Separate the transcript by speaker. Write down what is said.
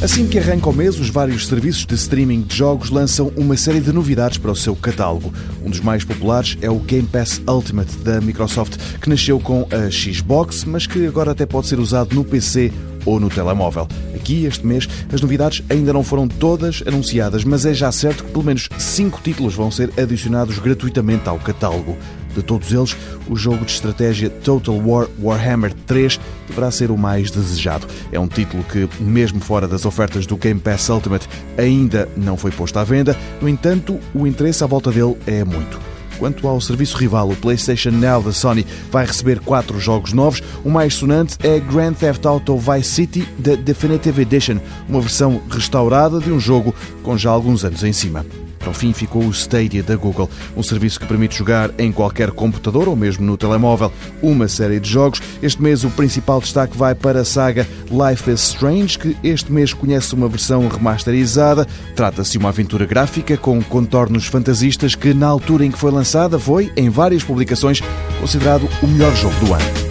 Speaker 1: Assim que arranca o mês, os vários serviços de streaming de jogos lançam uma série de novidades para o seu catálogo. Um dos mais populares é o Game Pass Ultimate da Microsoft, que nasceu com a Xbox, mas que agora até pode ser usado no PC ou no telemóvel. Aqui, este mês, as novidades ainda não foram todas anunciadas, mas é já certo que pelo menos 5 títulos vão ser adicionados gratuitamente ao catálogo. De todos eles, o jogo de estratégia Total War Warhammer 3 deverá ser o mais desejado. É um título que, mesmo fora das ofertas do Game Pass Ultimate, ainda não foi posto à venda, no entanto, o interesse à volta dele é muito. Quanto ao serviço rival, o PlayStation Now da Sony vai receber quatro jogos novos. O mais sonante é Grand Theft Auto Vice City da Definitive Edition, uma versão restaurada de um jogo com já alguns anos em cima. Ao fim ficou o Stadia da Google, um serviço que permite jogar em qualquer computador ou mesmo no telemóvel uma série de jogos. Este mês o principal destaque vai para a saga Life is Strange, que este mês conhece uma versão remasterizada. Trata-se de uma aventura gráfica com contornos fantasistas que na altura em que foi lançada foi, em várias publicações, considerado o melhor jogo do ano.